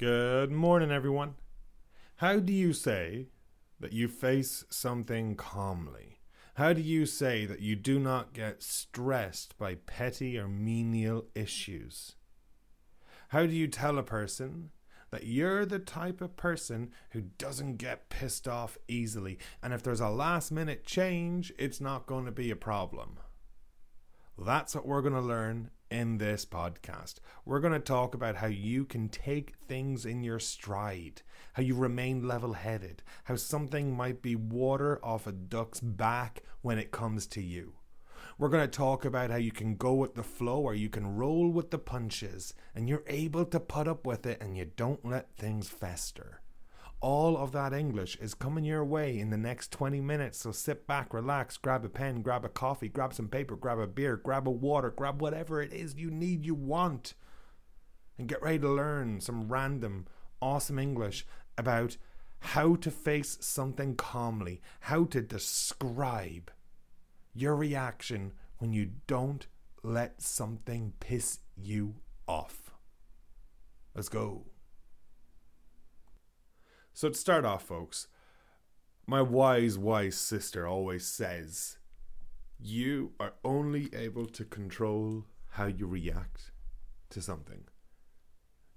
Good morning, everyone. How do you say that you face something calmly? How do you say that you do not get stressed by petty or menial issues? How do you tell a person that you're the type of person who doesn't get pissed off easily, and if there's a last minute change, it's not going to be a problem? That's what we're going to learn in this podcast. We're going to talk about how you can take things in your stride, how you remain level headed, how something might be water off a duck's back when it comes to you. We're going to talk about how you can go with the flow or you can roll with the punches and you're able to put up with it and you don't let things fester. All of that English is coming your way in the next 20 minutes, so sit back, relax, grab a pen, grab a coffee, grab some paper, grab a beer, grab a water, grab whatever it is you need, you want, and get ready to learn some random, awesome English about how to face something calmly, how to describe your reaction when you don't let something piss you off. Let's go. So, to start off, folks, my wise, wise sister always says, You are only able to control how you react to something.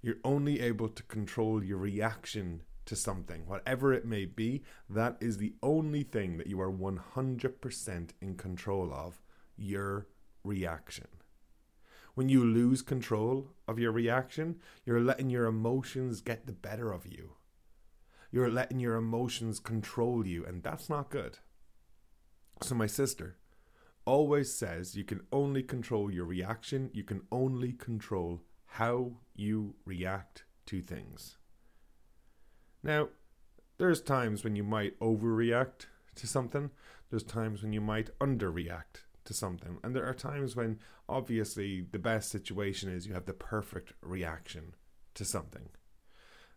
You're only able to control your reaction to something, whatever it may be. That is the only thing that you are 100% in control of your reaction. When you lose control of your reaction, you're letting your emotions get the better of you you're letting your emotions control you, and that's not good. So, my sister always says you can only control your reaction, you can only control how you react to things. Now, there's times when you might overreact to something, there's times when you might underreact to something, and there are times when obviously the best situation is you have the perfect reaction to something.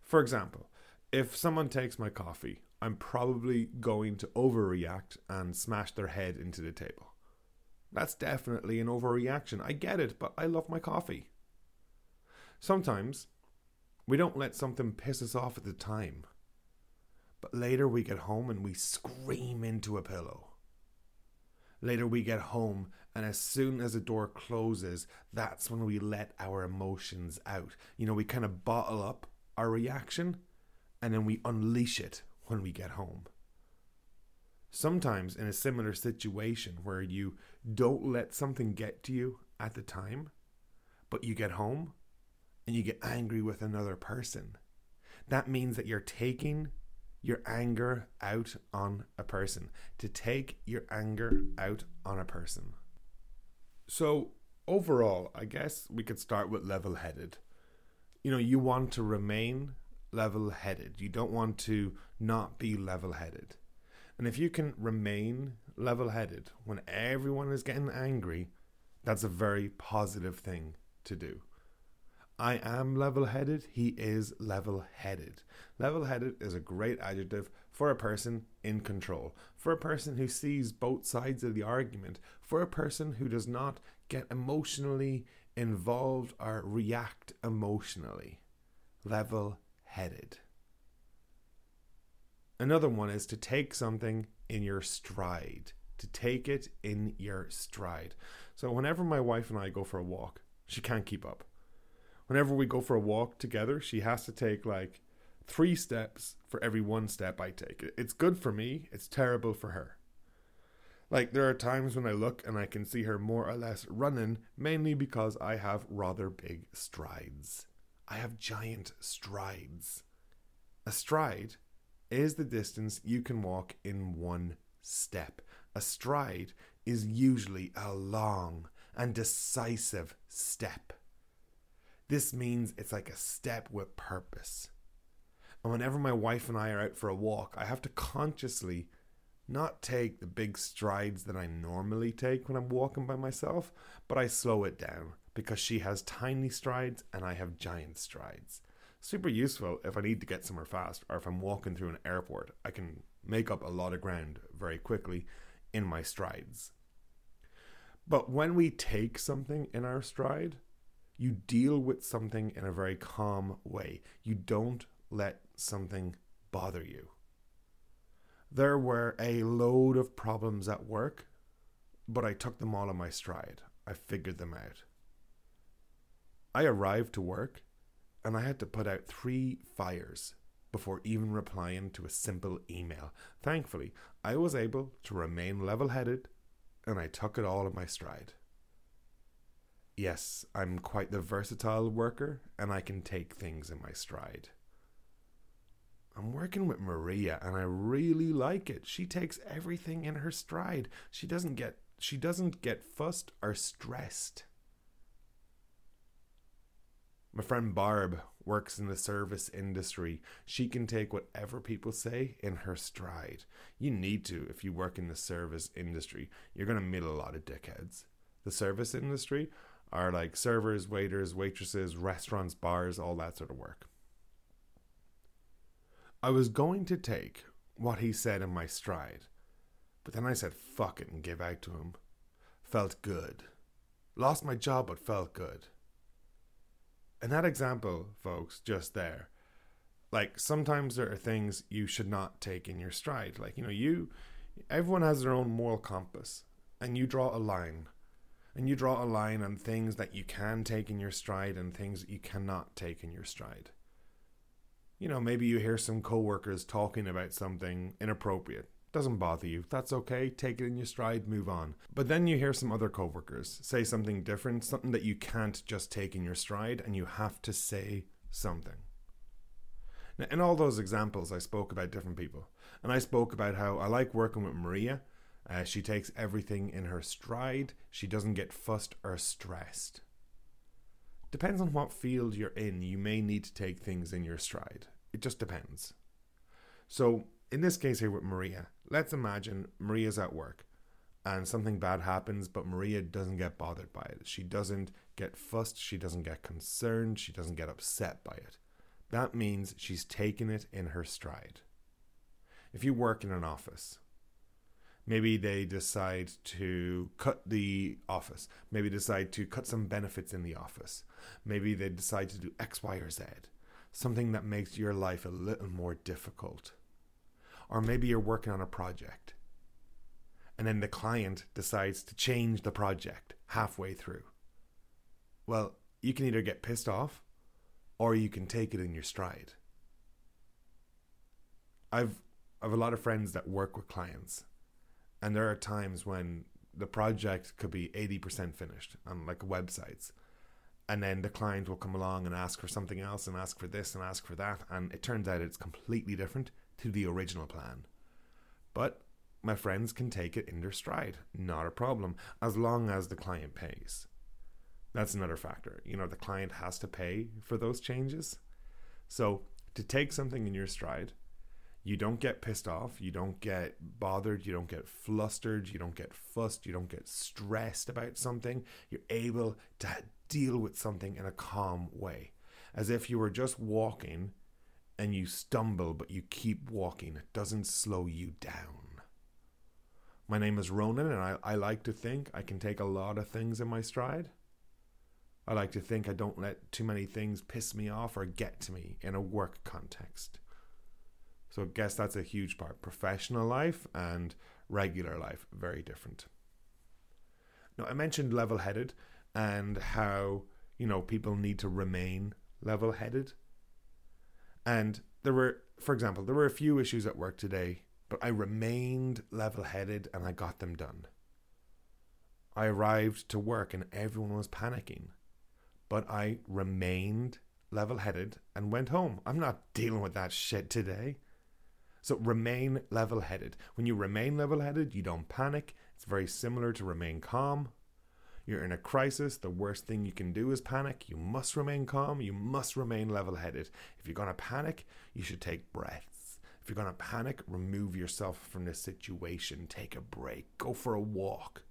For example, if someone takes my coffee, I'm probably going to overreact and smash their head into the table. That's definitely an overreaction. I get it, but I love my coffee. Sometimes we don't let something piss us off at the time, but later we get home and we scream into a pillow. Later we get home, and as soon as the door closes, that's when we let our emotions out. You know, we kind of bottle up our reaction and then we unleash it when we get home. Sometimes, in a similar situation where you don't let something get to you at the time, but you get home and you get angry with another person, that means that you're taking your anger out on a person. To take your anger out on a person. So, overall, I guess we could start with level headed. You know, you want to remain level headed. You don't want to not be level headed. And if you can remain level headed when everyone is getting angry, that's a very positive thing to do. I am level headed. He is level headed. Level headed is a great adjective for a person in control, for a person who sees both sides of the argument, for a person who does not get emotionally involved or react emotionally. Level headed. Another one is to take something in your stride, to take it in your stride. So, whenever my wife and I go for a walk, she can't keep up. Whenever we go for a walk together, she has to take like three steps for every one step I take. It's good for me, it's terrible for her. Like, there are times when I look and I can see her more or less running, mainly because I have rather big strides. I have giant strides. A stride is the distance you can walk in one step. A stride is usually a long and decisive step. This means it's like a step with purpose. And whenever my wife and I are out for a walk, I have to consciously not take the big strides that I normally take when I'm walking by myself, but I slow it down because she has tiny strides and I have giant strides. Super useful if I need to get somewhere fast or if I'm walking through an airport. I can make up a lot of ground very quickly in my strides. But when we take something in our stride, You deal with something in a very calm way. You don't let something bother you. There were a load of problems at work, but I took them all in my stride. I figured them out. I arrived to work and I had to put out three fires before even replying to a simple email. Thankfully, I was able to remain level headed and I took it all in my stride. Yes, I'm quite the versatile worker and I can take things in my stride. I'm working with Maria and I really like it. She takes everything in her stride. She doesn't get she doesn't get fussed or stressed. My friend Barb works in the service industry. She can take whatever people say in her stride. You need to if you work in the service industry. You're going to meet a lot of dickheads. The service industry are like servers, waiters, waitresses, restaurants, bars, all that sort of work. I was going to take what he said in my stride, but then I said fuck it and gave out to him. Felt good. Lost my job, but felt good. And that example, folks, just there, like sometimes there are things you should not take in your stride. Like, you know, you, everyone has their own moral compass, and you draw a line. And you draw a line on things that you can take in your stride and things that you cannot take in your stride you know, maybe you hear some coworkers talking about something inappropriate. Doesn't bother you. That's okay. Take it in your stride, move on. But then you hear some other coworkers say something different, something that you can't just take in your stride, and you have to say something. Now, in all those examples, I spoke about different people. And I spoke about how I like working with Maria. Uh, she takes everything in her stride, she doesn't get fussed or stressed. Depends on what field you're in, you may need to take things in your stride. It just depends. So, in this case here with Maria, let's imagine Maria's at work and something bad happens, but Maria doesn't get bothered by it. She doesn't get fussed, she doesn't get concerned, she doesn't get upset by it. That means she's taken it in her stride. If you work in an office, Maybe they decide to cut the office. Maybe decide to cut some benefits in the office. Maybe they decide to do X, Y, or Z. Something that makes your life a little more difficult. Or maybe you're working on a project. And then the client decides to change the project halfway through. Well, you can either get pissed off or you can take it in your stride. I've I've a lot of friends that work with clients and there are times when the project could be 80% finished on like websites and then the client will come along and ask for something else and ask for this and ask for that and it turns out it's completely different to the original plan. But my friends can take it in their stride. Not a problem as long as the client pays. That's another factor. You know the client has to pay for those changes. So to take something in your stride you don't get pissed off, you don't get bothered, you don't get flustered, you don't get fussed, you don't get stressed about something. You're able to deal with something in a calm way, as if you were just walking and you stumble, but you keep walking. It doesn't slow you down. My name is Ronan, and I, I like to think I can take a lot of things in my stride. I like to think I don't let too many things piss me off or get to me in a work context. So I guess that's a huge part. Professional life and regular life, very different. Now, I mentioned level headed and how, you know, people need to remain level headed. And there were, for example, there were a few issues at work today, but I remained level headed and I got them done. I arrived to work and everyone was panicking, but I remained level headed and went home. I'm not dealing with that shit today. So remain level headed. When you remain level headed, you don't panic. It's very similar to remain calm. You're in a crisis. The worst thing you can do is panic. You must remain calm. You must remain level headed. If you're going to panic, you should take breaths. If you're going to panic, remove yourself from the situation. Take a break. Go for a walk.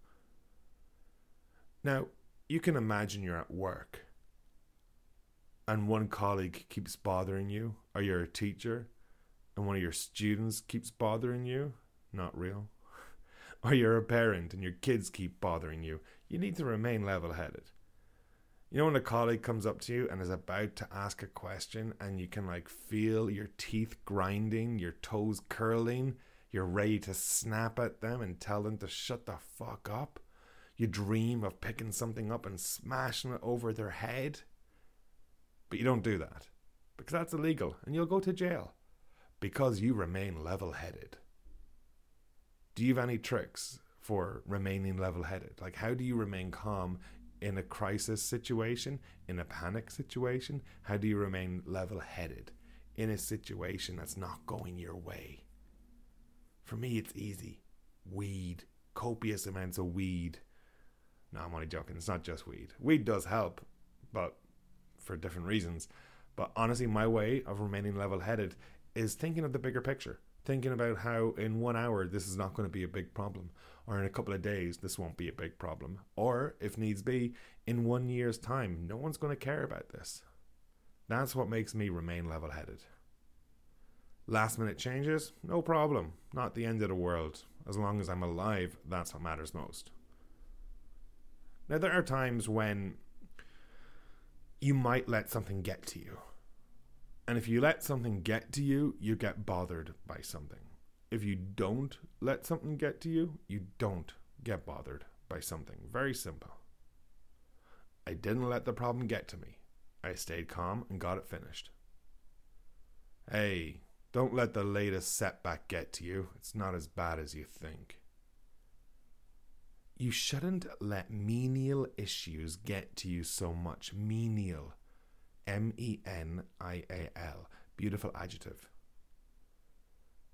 Now, you can imagine you're at work and one colleague keeps bothering you, or you're a teacher and one of your students keeps bothering you, not real. Or you're a parent and your kids keep bothering you, you need to remain level headed. You know when a colleague comes up to you and is about to ask a question and you can like feel your teeth grinding, your toes curling, you're ready to snap at them and tell them to shut the fuck up? You dream of picking something up and smashing it over their head? But you don't do that because that's illegal and you'll go to jail because you remain level headed. Do you have any tricks for remaining level headed? Like, how do you remain calm in a crisis situation, in a panic situation? How do you remain level headed in a situation that's not going your way? For me, it's easy. Weed, copious amounts of weed. No, I'm only joking. It's not just weed. Weed does help, but for different reasons. But honestly, my way of remaining level headed is thinking of the bigger picture, thinking about how in one hour this is not going to be a big problem, or in a couple of days this won't be a big problem, or if needs be, in one year's time, no one's going to care about this. That's what makes me remain level headed. Last minute changes, no problem, not the end of the world. As long as I'm alive, that's what matters most. Now, there are times when you might let something get to you. And if you let something get to you, you get bothered by something. If you don't let something get to you, you don't get bothered by something. Very simple. I didn't let the problem get to me. I stayed calm and got it finished. Hey, don't let the latest setback get to you. It's not as bad as you think. You shouldn't let menial issues get to you so much. Menial. M E N I A L. Beautiful adjective.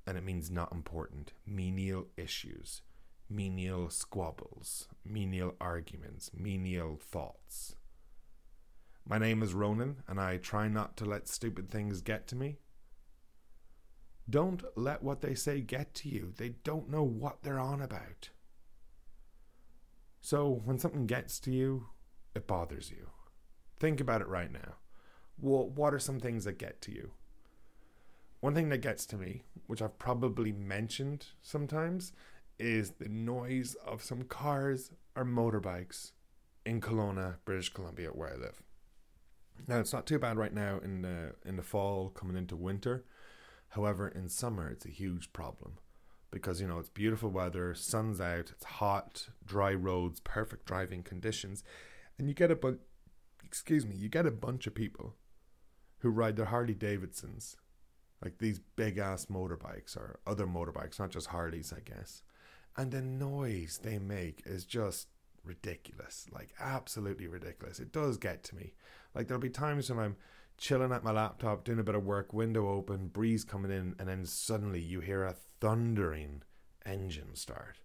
And it means not important. Menial issues, menial squabbles, menial arguments, menial thoughts. My name is Ronan, and I try not to let stupid things get to me. Don't let what they say get to you. They don't know what they're on about. So when something gets to you, it bothers you. Think about it right now well, what are some things that get to you? One thing that gets to me, which I've probably mentioned sometimes, is the noise of some cars or motorbikes in Kelowna, British Columbia, where I live. Now it's not too bad right now in the in the fall coming into winter. However, in summer it's a huge problem because you know it's beautiful weather, sun's out, it's hot, dry roads, perfect driving conditions, and you get a bu- excuse me, you get a bunch of people who ride their Harley Davidsons, like these big ass motorbikes or other motorbikes, not just Harleys, I guess. And the noise they make is just ridiculous, like absolutely ridiculous. It does get to me. Like there'll be times when I'm chilling at my laptop, doing a bit of work, window open, breeze coming in, and then suddenly you hear a thundering engine start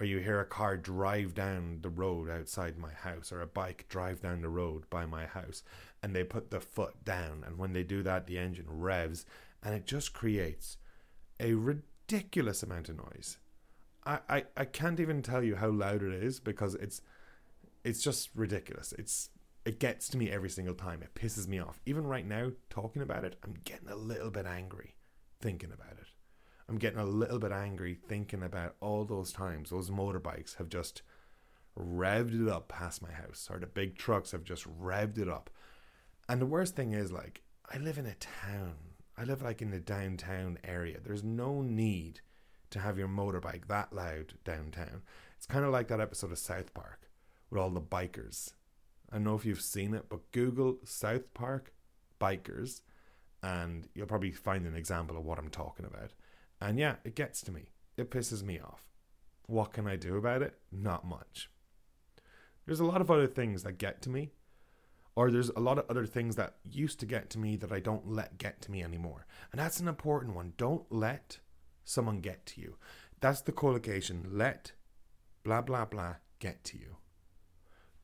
or you hear a car drive down the road outside my house or a bike drive down the road by my house and they put the foot down and when they do that the engine revs and it just creates a ridiculous amount of noise. I, I, I can't even tell you how loud it is because it's it's just ridiculous. It's it gets to me every single time. It pisses me off. Even right now talking about it i'm getting a little bit angry thinking about it I'm getting a little bit angry thinking about all those times those motorbikes have just revved it up past my house, or the big trucks have just revved it up. And the worst thing is, like, I live in a town. I live like in the downtown area. There's no need to have your motorbike that loud downtown. It's kind of like that episode of South Park with all the bikers. I don't know if you've seen it, but Google South Park bikers and you'll probably find an example of what I'm talking about. And yeah, it gets to me. It pisses me off. What can I do about it? Not much. There's a lot of other things that get to me, or there's a lot of other things that used to get to me that I don't let get to me anymore. And that's an important one. Don't let someone get to you. That's the collocation. Let blah, blah, blah get to you.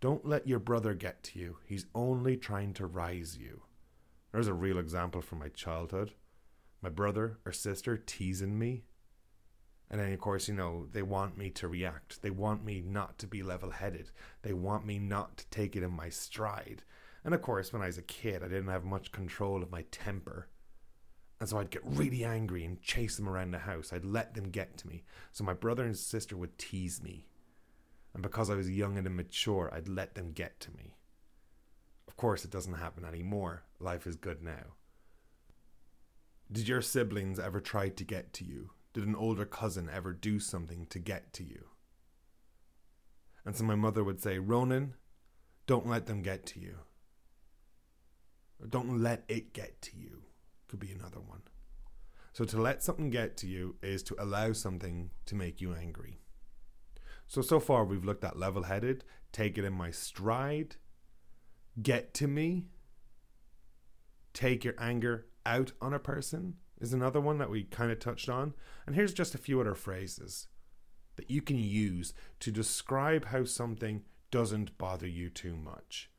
Don't let your brother get to you. He's only trying to rise you. There's a real example from my childhood my brother or sister teasing me. And then, of course, you know, they want me to react. They want me not to be level headed. They want me not to take it in my stride. And of course, when I was a kid, I didn't have much control of my temper. And so I'd get really angry and chase them around the house. I'd let them get to me. So my brother and sister would tease me. And because I was young and immature, I'd let them get to me. Of course, it doesn't happen anymore. Life is good now. Did your siblings ever try to get to you? Did an older cousin ever do something to get to you? And so my mother would say, Ronan, don't let them get to you. Or don't let it get to you. Could be another one. So to let something get to you is to allow something to make you angry. So, so far we've looked at level headed, take it in my stride, get to me, take your anger out on a person is another one that we kind of touched on. And here's just a few other phrases that you can use to describe how something doesn't bother you too much.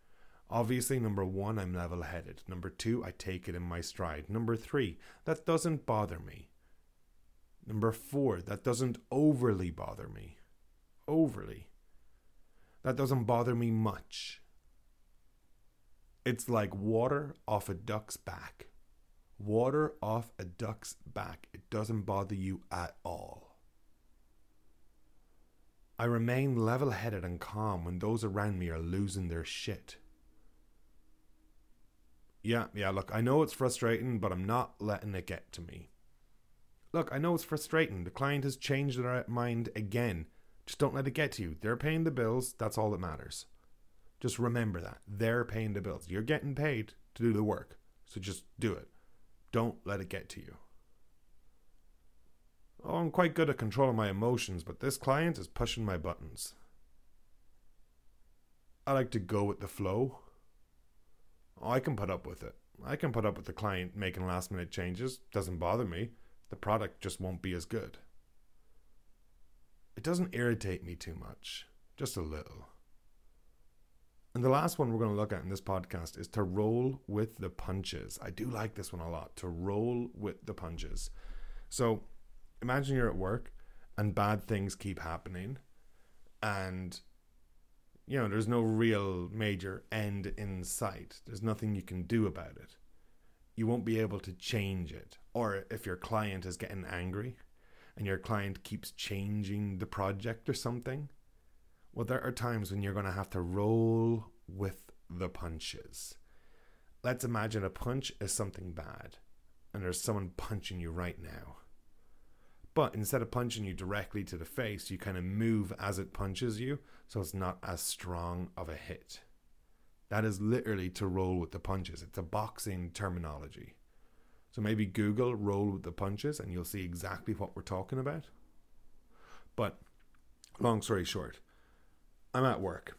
Obviously, number one, I'm level headed. Number two, I take it in my stride. Number three, that doesn't bother me. Number four, that doesn't overly bother me. Overly. That doesn't bother me much. It's like water off a duck's back. Water off a duck's back. It doesn't bother you at all. I remain level headed and calm when those around me are losing their shit. Yeah, yeah, look, I know it's frustrating, but I'm not letting it get to me. Look, I know it's frustrating. The client has changed their mind again. Just don't let it get to you. They're paying the bills. That's all that matters. Just remember that. They're paying the bills. You're getting paid to do the work. So just do it. Don't let it get to you. Oh, I'm quite good at controlling my emotions, but this client is pushing my buttons. I like to go with the flow. Oh, I can put up with it. I can put up with the client making last minute changes. Doesn't bother me. The product just won't be as good. It doesn't irritate me too much, just a little. And the last one we're going to look at in this podcast is to roll with the punches. I do like this one a lot to roll with the punches. So imagine you're at work and bad things keep happening, and you know, there's no real major end in sight. There's nothing you can do about it. You won't be able to change it. Or if your client is getting angry and your client keeps changing the project or something, well, there are times when you're going to have to roll with the punches. Let's imagine a punch is something bad and there's someone punching you right now. But instead of punching you directly to the face, you kind of move as it punches you, so it's not as strong of a hit. That is literally to roll with the punches. It's a boxing terminology. So maybe Google roll with the punches and you'll see exactly what we're talking about. But long story short, I'm at work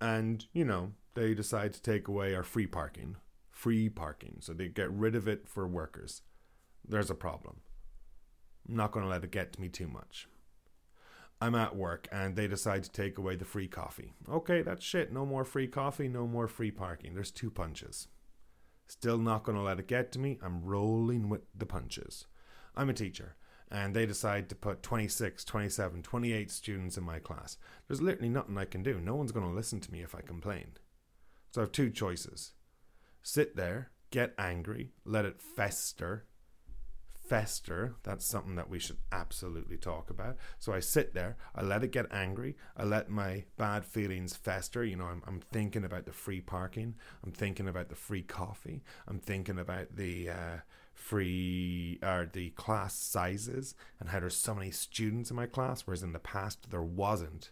and, you know, they decide to take away our free parking. Free parking. So they get rid of it for workers. There's a problem. I'm not going to let it get to me too much. I'm at work and they decide to take away the free coffee. Okay, that's shit. No more free coffee, no more free parking. There's two punches. Still not going to let it get to me. I'm rolling with the punches. I'm a teacher and they decide to put 26, 27, 28 students in my class. There's literally nothing I can do. No one's going to listen to me if I complain. So I have two choices sit there, get angry, let it fester, fester. That's something that we should absolutely talk about. So I sit there, I let it get angry, I let my bad feelings fester. You know, I'm, I'm thinking about the free parking, I'm thinking about the free coffee, I'm thinking about the uh, free or the class sizes and how there's so many students in my class, whereas in the past there wasn't.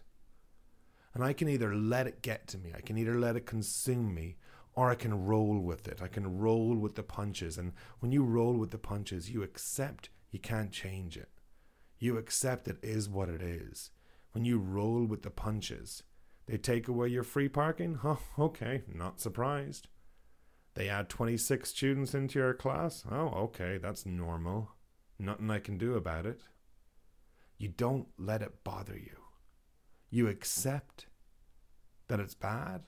And I can either let it get to me, I can either let it consume me, or I can roll with it. I can roll with the punches. And when you roll with the punches, you accept you can't change it. You accept it is what it is. When you roll with the punches, they take away your free parking? Oh, okay, not surprised. They add 26 students into your class? Oh, okay, that's normal. Nothing I can do about it. You don't let it bother you. You accept that it's bad,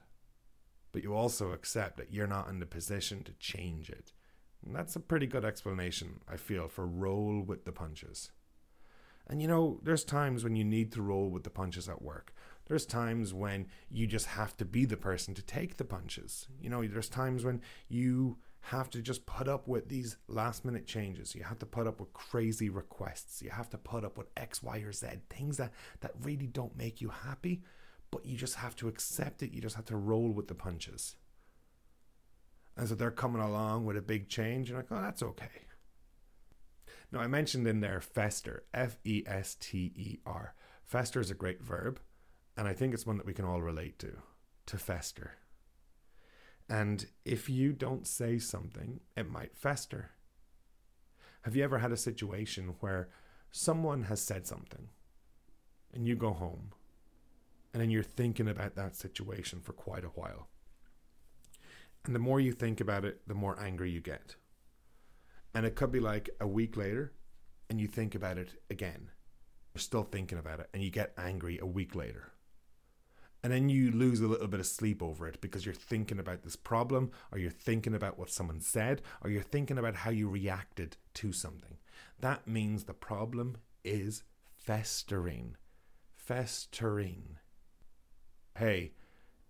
but you also accept that you're not in the position to change it. And that's a pretty good explanation, I feel, for roll with the punches. And you know, there's times when you need to roll with the punches at work. There's times when you just have to be the person to take the punches. You know, there's times when you have to just put up with these last minute changes. You have to put up with crazy requests. You have to put up with X, Y, or Z, things that, that really don't make you happy, but you just have to accept it. You just have to roll with the punches. And so they're coming along with a big change. You're like, oh, that's okay. Now, I mentioned in there fester, F E S T E R. Fester is a great verb, and I think it's one that we can all relate to to fester. And if you don't say something, it might fester. Have you ever had a situation where someone has said something and you go home and then you're thinking about that situation for quite a while? And the more you think about it, the more angry you get. And it could be like a week later and you think about it again. You're still thinking about it and you get angry a week later. And then you lose a little bit of sleep over it because you're thinking about this problem, or you're thinking about what someone said, or you're thinking about how you reacted to something. That means the problem is festering. Festering. Hey,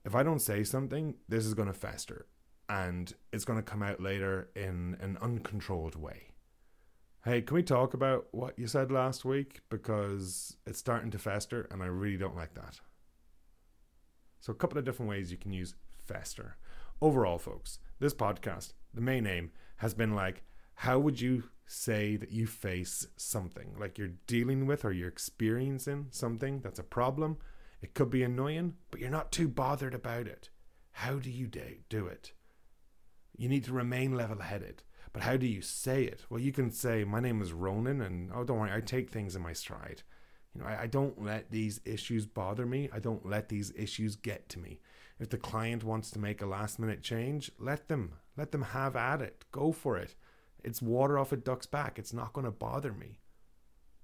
if I don't say something, this is going to fester and it's going to come out later in an uncontrolled way. Hey, can we talk about what you said last week? Because it's starting to fester and I really don't like that. So, a couple of different ways you can use fester. Overall, folks, this podcast, the main aim has been like, how would you say that you face something like you're dealing with or you're experiencing something that's a problem? It could be annoying, but you're not too bothered about it. How do you do it? You need to remain level headed. But how do you say it? Well, you can say, My name is Ronan, and oh, don't worry, I take things in my stride. You know, I, I don't let these issues bother me. I don't let these issues get to me. If the client wants to make a last minute change, let them. Let them have at it. Go for it. It's water off a duck's back. It's not going to bother me.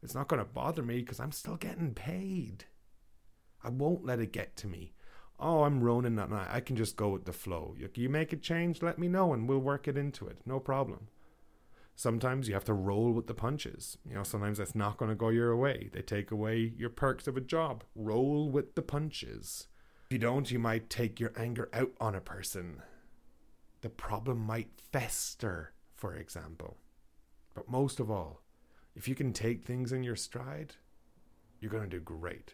It's not going to bother me because I'm still getting paid. I won't let it get to me. Oh, I'm that night. I can just go with the flow. You make a change, let me know and we'll work it into it. No problem sometimes you have to roll with the punches. You know, sometimes that's not going to go your way. They take away your perks of a job. Roll with the punches. If you don't, you might take your anger out on a person. The problem might fester, for example. But most of all, if you can take things in your stride, you're going to do great.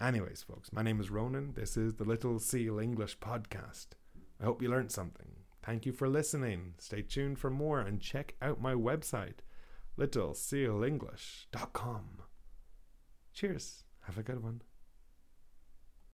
Anyways, folks, my name is Ronan. This is the Little Seal English podcast. I hope you learned something. Thank you for listening. Stay tuned for more and check out my website, littlesealenglish.com. Cheers. Have a good one.